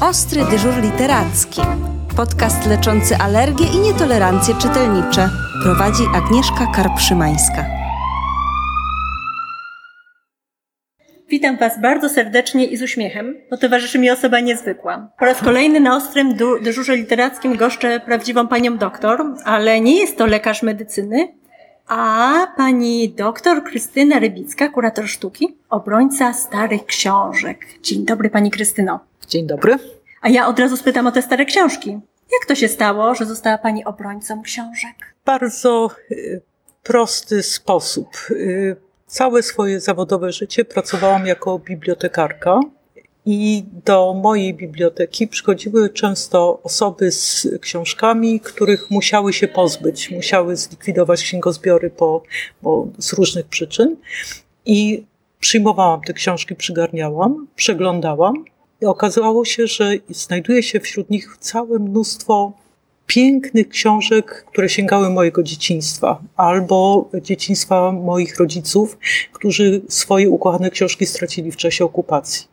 Ostry dyżur literacki. Podcast leczący alergie i nietolerancje czytelnicze. Prowadzi Agnieszka Karpszymańska. Witam Was bardzo serdecznie i z uśmiechem, bo towarzyszy mi osoba niezwykła. Po raz kolejny na ostrym dyżurze literackim goszczę prawdziwą panią doktor, ale nie jest to lekarz medycyny, a pani doktor Krystyna Rybicka, kurator sztuki, obrońca starych książek. Dzień dobry pani Krystyno. Dzień dobry. A ja od razu spytam o te stare książki. Jak to się stało, że została pani obrońcą książek? Bardzo y, prosty sposób. Y, całe swoje zawodowe życie pracowałam jako bibliotekarka i do mojej biblioteki przychodziły często osoby z książkami, których musiały się pozbyć, musiały zlikwidować księgozbiory po, po, z różnych przyczyn. I przyjmowałam te książki, przygarniałam, przeglądałam okazało się, że znajduje się wśród nich całe mnóstwo pięknych książek, które sięgały mojego dzieciństwa albo dzieciństwa moich rodziców, którzy swoje ukochane książki stracili w czasie okupacji.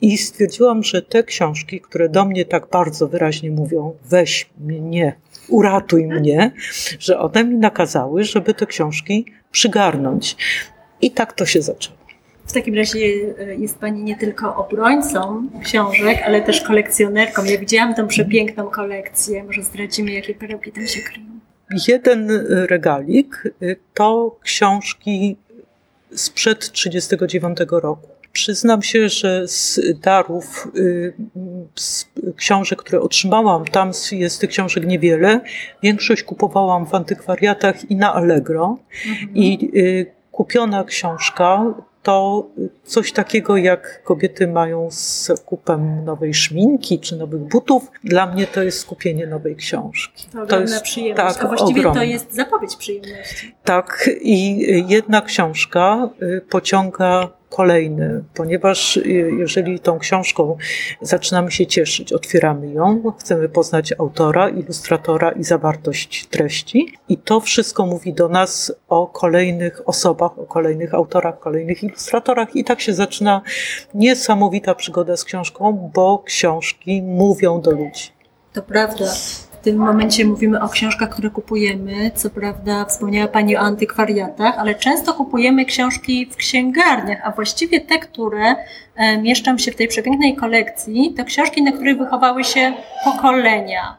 I stwierdziłam, że te książki, które do mnie tak bardzo wyraźnie mówią, weź mnie, uratuj mnie, że one mi nakazały, żeby te książki przygarnąć. I tak to się zaczęło. W takim razie e, jest Pani nie tylko obrońcą książek, ale też kolekcjonerką. Ja widziałam tą przepiękną kolekcję. Może zdradzimy, jakie perełki tam się kryją. Jeden regalik to książki sprzed 1939 roku. Przyznam się, że z darów, z książek, które otrzymałam, tam jest tych książek niewiele. Większość kupowałam w antykwariatach i na Allegro. Mhm. I kupiona książka to coś takiego jak kobiety mają z kupem nowej szminki czy nowych butów. Dla mnie to jest skupienie nowej książki. To, to jest przyjemność, tak, a właściwie ogromna. to jest zapowiedź przyjemności. Tak i jedna książka y, pociąga kolejny, ponieważ y, jeżeli tą książką zaczynamy się cieszyć, otwieramy ją, chcemy poznać autora, ilustratora i zawartość treści, i to wszystko mówi do nas o kolejnych osobach, o kolejnych autorach, kolejnych ilustratorach, i tak się zaczyna niesamowita przygoda z książką, bo książki mówią do ludzi. To prawda tym momencie mówimy o książkach, które kupujemy. Co prawda, wspomniała Pani o antykwariatach, ale często kupujemy książki w księgarniach, a właściwie te, które e, mieszczą się w tej przepięknej kolekcji, to książki, na których wychowały się pokolenia.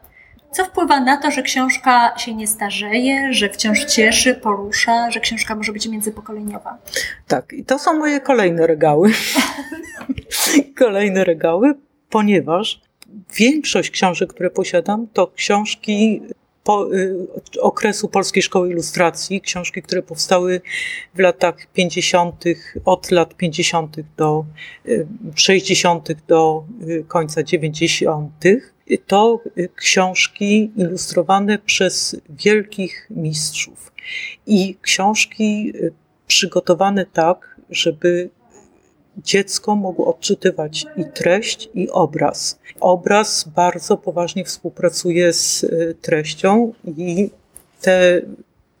Co wpływa na to, że książka się nie starzeje, że wciąż cieszy, porusza, że książka może być międzypokoleniowa? Tak, i to są moje kolejne regały. kolejne regały, ponieważ większość książek, które posiadam, to książki po, y, okresu Polskiej Szkoły Ilustracji, książki, które powstały w latach 50., od lat 50. do y, 60. do y, końca 90. To y, książki ilustrowane przez wielkich mistrzów i książki y, przygotowane tak, żeby dziecko mogło odczytywać i treść, i obraz. Obraz bardzo poważnie współpracuje z y, treścią i te,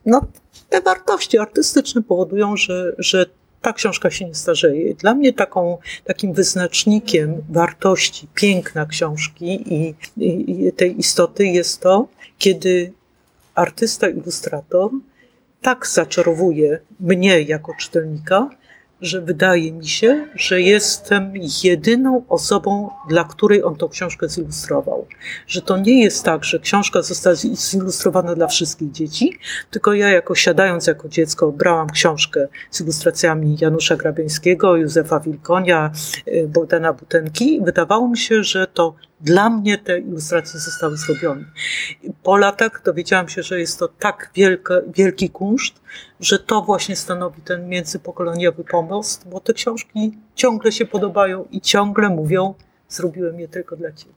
no, te wartości artystyczne powodują, że, że ta książka się nie starzeje. Dla mnie taką, takim wyznacznikiem wartości, piękna książki i, i, i tej istoty jest to, kiedy artysta, ilustrator tak zaczarowuje mnie jako czytelnika, że wydaje mi się, że jestem jedyną osobą, dla której on tą książkę zilustrował. Że to nie jest tak, że książka została zilustrowana dla wszystkich dzieci, tylko ja jako siadając jako dziecko brałam książkę z ilustracjami Janusza Grabińskiego, Józefa Wilkonia, y, Bogdana Butenki wydawało mi się, że to dla mnie te ilustracje zostały zrobione. Po latach dowiedziałam się, że jest to tak wielka, wielki kunszt, że to właśnie stanowi ten międzypokoleniowy pomost, bo te książki ciągle się podobają i ciągle mówią, zrobiłem je tylko dla ciebie.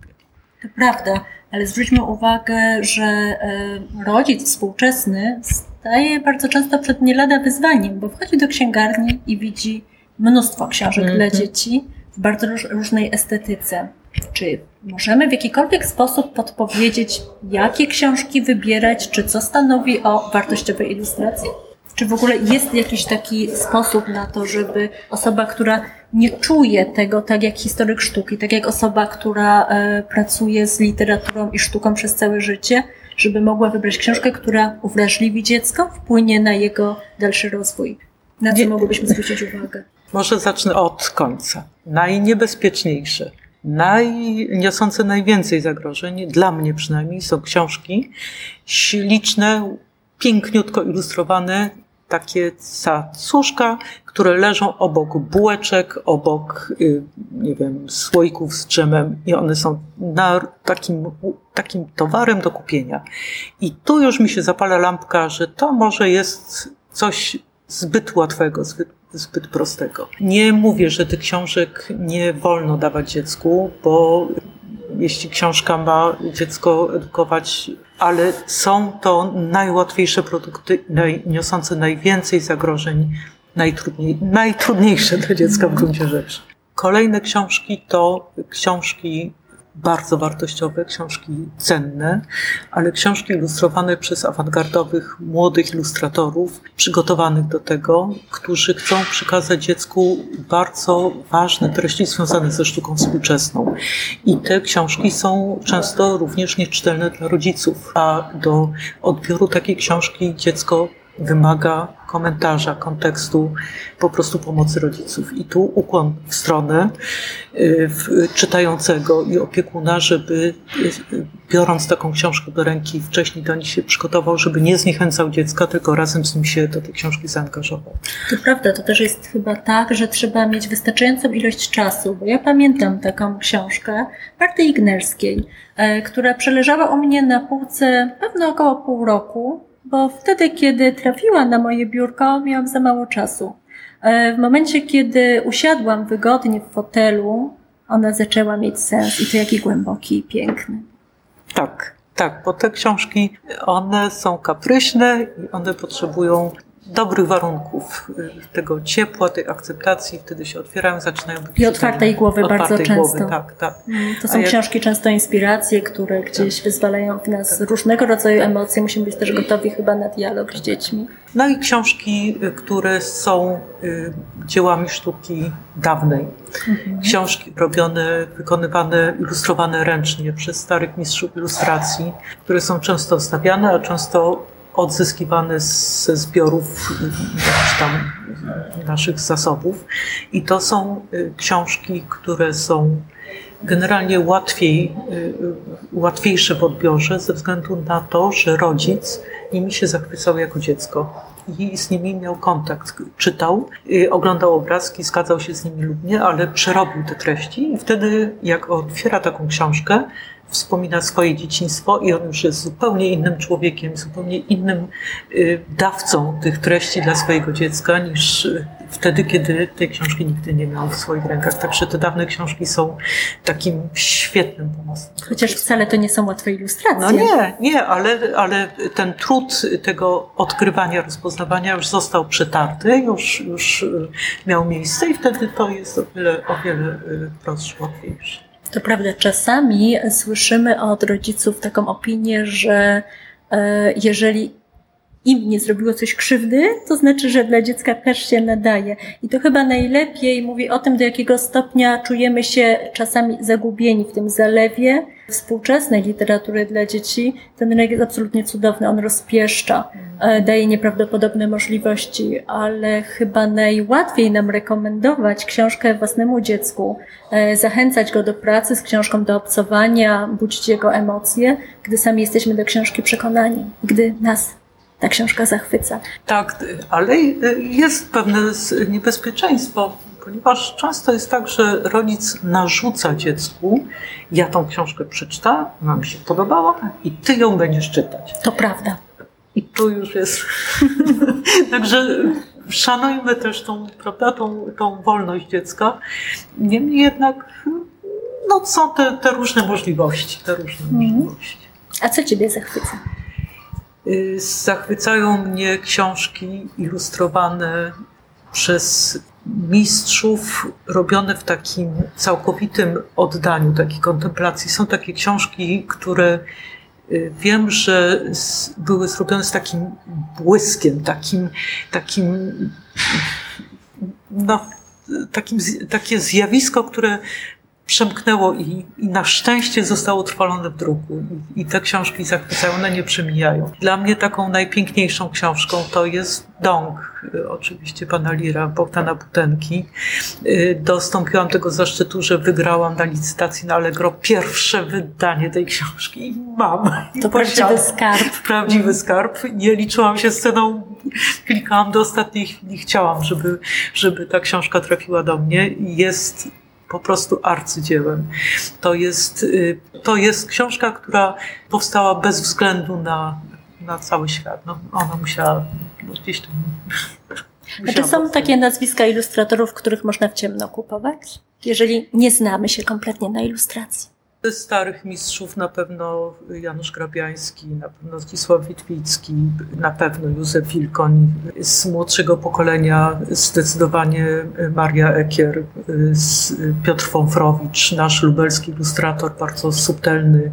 To prawda, ale zwróćmy uwagę, że e, rodzic współczesny staje bardzo często przed nie lada wyzwaniem, bo wchodzi do księgarni i widzi mnóstwo książek mm -hmm. dla mhm. dzieci w bardzo różnej estetyce. Czy możemy w jakikolwiek sposób podpowiedzieć, jakie książki wybierać, czy co stanowi o wartościowej ilustracji? Czy w ogóle jest jakiś taki sposób na to, żeby osoba, która nie czuje tego tak jak historyk sztuki, tak jak osoba, która e, pracuje z literaturą i sztuką przez całe życie, żeby mogła wybrać książkę, która uwrażliwi dziecko, wpłynie na jego dalszy rozwój. Na co mogłybyśmy zwrócić uwagę? Może zacznę od końca. Najniebezpieczniejsze, najniosące najwięcej zagrożeń, dla mnie przynajmniej, są książki śliczne, piękniutko ilustrowane, takie cacuszka, które leżą obok bułeczek, obok, y, nie wiem, słoików z dżemem i one są na takim, takim towarem do kupienia. I tu już mi się zapala lampka, że to może jest coś zbyt łatwego, zbyt, zbyt prostego. Nie mówię, że tych książek nie wolno dawać dziecku, bo jeśli książka ma dziecko edukować, ale są to najłatwiejsze produkty, naj, niosące najwięcej zagrożeń, najtrudniej, najtrudniejsze dla dziecka w gruncie rzeczy. Kolejne książki to książki bardzo wartościowe, książki cenne, ale książki ilustrowane przez awangardowych młodych ilustratorów, przygotowanych do tego, którzy chcą przekazać dziecku bardzo ważne treści związane ze sztuką współczesną. I te książki są często również nieczytelne dla rodziców, a do odbioru takiej książki dziecko wymaga komentarza, kontekstu, po prostu pomocy rodziców. I tu ukłon w stronę y, czytającego i opiekuna, żeby y, biorąc taką książkę do ręki, wcześniej do niej się przygotował, żeby nie zniechęcał dziecka, tylko razem z nim się do tej książki zaangażował. To prawda, to też jest chyba tak, że trzeba mieć wystarczającą ilość czasu, bo ja pamiętam taką książkę Marty Ignerskiej, e, która przeleżała u mnie na półce pewno około pół roku, bo wtedy, kiedy trafiła na moje biurko, miałam za mało czasu. E, W momencie, kiedy usiadłam wygodnie w fotelu, ona zaczęła mieć sens i to jaki głęboki i piękny. Tak, tak, bo te książki, one są kapryśne i one potrzebują dobrych warunków, y, tego ciepła, tej akceptacji, wtedy się otwierają, zaczynają być I otwartej głowy bardzo Otwartej często. Głowy, tak, tak. Mm, To są jak- książki często inspiracje, które gdzieś wyzwalają w nas różnego rodzaju emocje. Musimy być też gotowi chyba na dialog z dziećmi. No i książki, y, które są y, dziełami sztuki dawnej. Książki robione, wykonywane, ilustrowane ręcznie przez starych mistrzów ilustracji, które są często stawiane, a często odzyskiwane ze zbiorów tam naszych zasobów. I to są y, książki, które są generalnie łatwiej, y, y, łatwiejsze w odbiorze ze względu na to, że rodzic nimi się zachwycał jako dziecko i z nimi miał kontakt. Czytał, oglądał obrazki, zgadzał się z nimi lub nie, ale przerobił te treści i wtedy jak otwiera taką książkę, wspomina swoje dzieciństwo i on już jest zupełnie innym człowiekiem, zupełnie innym y, dawcą tych treści dla swojego dziecka niż y, wtedy, kiedy tej książki nigdy nie miał w swoich rękach. Także te dawne książki są takim świetnym pomocnikiem. Chociaż wcale to nie są łatwe ilustracje. No nie, nie, ale, ale ten trud tego odkrywania, rozpoznawania już został przetarty, już, już y, miał miejsce i wtedy to jest o wiele, o wiele prostsze, łatwiejsze. To prawda, czasami słyszymy od rodziców taką opinię, że e, jeżeli im nie zrobiło coś krzywdy, to znaczy, że dla dziecka też się nadaje. I to chyba najlepiej mówi o tym, do jakiego stopnia czujemy się czasami zagubieni w tym zalewie współczesnej literatury dla dzieci. Ten rynek jest absolutnie cudowny, on rozpieszcza, e, daje nieprawdopodobne możliwości, ale chyba najłatwiej nam rekomendować książkę własnemu dziecku, e, zachęcać go do pracy z książką, do obcowania, budzić jego emocje, gdy sami jesteśmy do książki przekonani, gdy nas ta książka zachwyca. Tak, ale jest pewne niebezpieczeństwo, ponieważ często jest tak, że rodzic narzuca dziecku, ja tą książkę przeczytałam, ona mi się podobała i ty ją będziesz czytać. To prawda. I tu już jest. Także szanujmy też tą, prawda, tą, tą wolność dziecka. Niemniej jednak no, są te, te różne możliwości. Te różne możliwości. A co Ciebie zachwyca? Y, Zachwycają mnie książki ilustrowane przez mistrzów, robione w takim całkowitym oddaniu, takiej kontemplacji. Są takie książki, które y, wiem, że były zrobione z takim błyskiem, takim, takim no, takim, takie zjawisko, które przemknęło i, i na szczęście zostało trwalone w druku. I, I, te książki zachwycają, one nie przemijają. Dla mnie taką najpiękniejszą książką to jest Dąg, oczywiście pana Lira, Bogdana Butenki. Dostąpiłam tego zaszczytu, że wygrałam na licytacji na Allegro pierwsze wydanie tej książki i mam. To prawdziwy skarb. Prawdziwy skarb. Nie liczyłam się sceną, klikałam do ostatniej chwili, chciałam, żeby, żeby ta książka trafiła do mnie. Jest po prostu arcydziełem. To jest, y, to jest książka, która powstała bez względu na, na cały świat. No, ona musiała gdzieś tam. A czy są takie nazwiska ilustratorów, których można w ciemno kupować? Jeżeli nie znamy się kompletnie na ilustracji. Ze starych mistrzów na pewno Janusz Grabiański, na pewno Zdzisław Witwicki, na pewno Józef Wilkoń. Z młodszego pokolenia zdecydowanie Maria Ekier, Piotr Fąfrowicz, nasz lubelski ilustrator, bardzo subtelny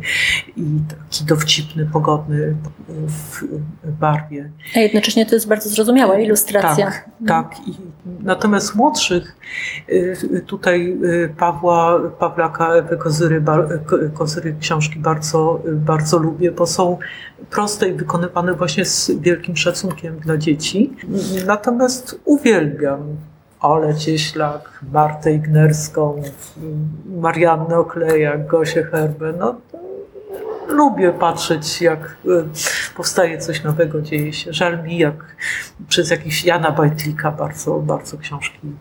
i taki dowcipny, pogodny w barwie. A jednocześnie to jest bardzo zrozumiała ilustracja. Tak, tak. I natomiast młodszych y, tutaj y, Pawła Pawlaka, Ewy Kozyry, Kozyry książki bardzo, bardzo lubię, bo są proste i wykonywane właśnie z wielkim szacunkiem dla dzieci. Natomiast uwielbiam Ole Cieślak, Martę Ignerską, Mariannę Oklejak, Gosię Herbę. No, lubię patrzeć, jak e, powstaje coś nowego, dzieje się. Żal mi, jak przez jakiś Jana Bajtlika bardzo, bardzo książki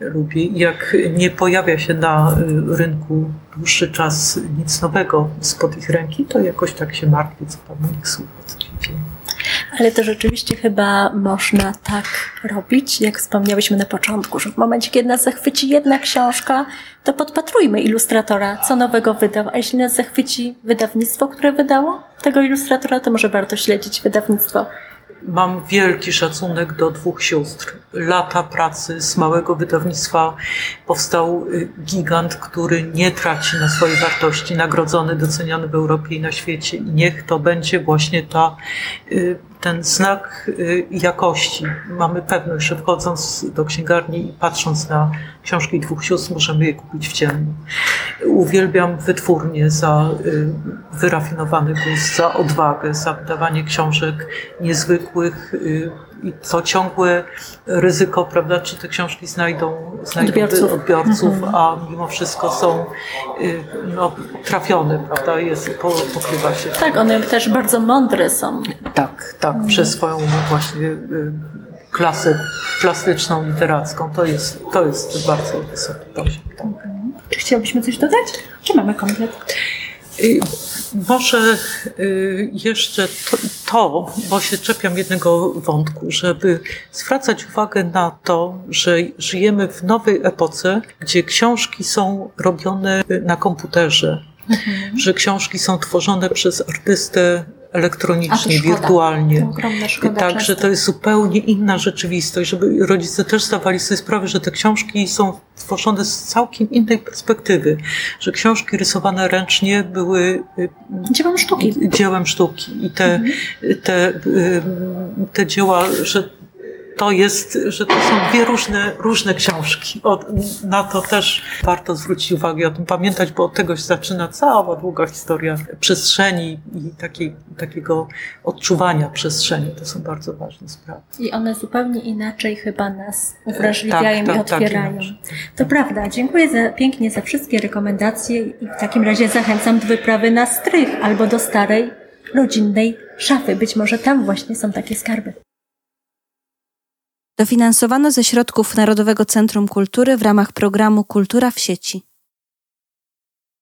lubię. Jak nie pojawia się na e, rynku dłuższy czas nic nowego spod ich ręki, to jakoś tak się martwię, co tam u nich. Ale to rzeczywiście chyba można tak robić, jak wspomniałyśmy na początku, że w momencie, kiedy nas zachwyci jedna książka, to podpatrujmy ilustratora, co nowego wydał. A jeśli nas zachwyci wydawnictwo, które wydało tego ilustratora, to może warto śledzić wydawnictwo Mam wielki szacunek do dwóch sióstr. Lata pracy z małego wydawnictwa powstał y, gigant, który nie traci na swojej wartości, nagrodzony, doceniany w Europie i na świecie. Niech to będzie właśnie ta y, ten znak y, jakości. Mamy pewność, że wchodząc do księgarni i patrząc na książki dwóch sióstr, możemy je kupić w ciemno. Uwielbiam wytwórnie za y, wyrafinowany gust, za odwagę, za wydawanie książek niezwykłych, y, i to ciągłe ryzyko, prawda, czy te książki znajdą, znajdą odbiorców, odbiorców mhm. a mimo wszystko są y, no, trafione, prawda, jest, pokrywa się. Tak, one też bardzo mądre są. Tak, tak, mhm. przez swoją no, właśnie klasę plastyczną, literacką. To jest, to jest bardzo wysoki poziom. Tak. Czy chciałbyśmy coś dodać? Czy mamy komplet? Y, może y, jeszcze to, to, bo się czepiam jednego wątku, żeby zwracać uwagę na to, że żyjemy w nowej epoce, gdzie książki są robione na komputerze, mhm. że książki są tworzone przez artystę elektronicznie, wirtualnie. Także to jest zupełnie inna rzeczywistość, żeby rodzice też zdawali sobie sprawę, że te książki są tworzone z całkiem innej perspektywy, że książki rysowane ręcznie były y, dziełem sztuki. Dziełem sztuki i te, mhm. te, y, te dzieła, że to jest, że to są dwie różne, różne książki. O, na to też warto zwrócić uwagę i o tym pamiętać, bo od tego się zaczyna cała długa historia przestrzeni i takiej, takiego odczuwania przestrzeni. To są bardzo ważne sprawy. I one zupełnie inaczej chyba nas uwrażliwiają tak, tak, i tak, otwierają. Tak, to prawda. Dziękuję za, pięknie za wszystkie rekomendacje i w takim razie zachęcam do wyprawy na strych albo do starej rodzinnej szafy. Być może tam właśnie są takie skarby. Dofinansowano ze środków Narodowego Centrum Kultury w ramach programu Kultura w sieci.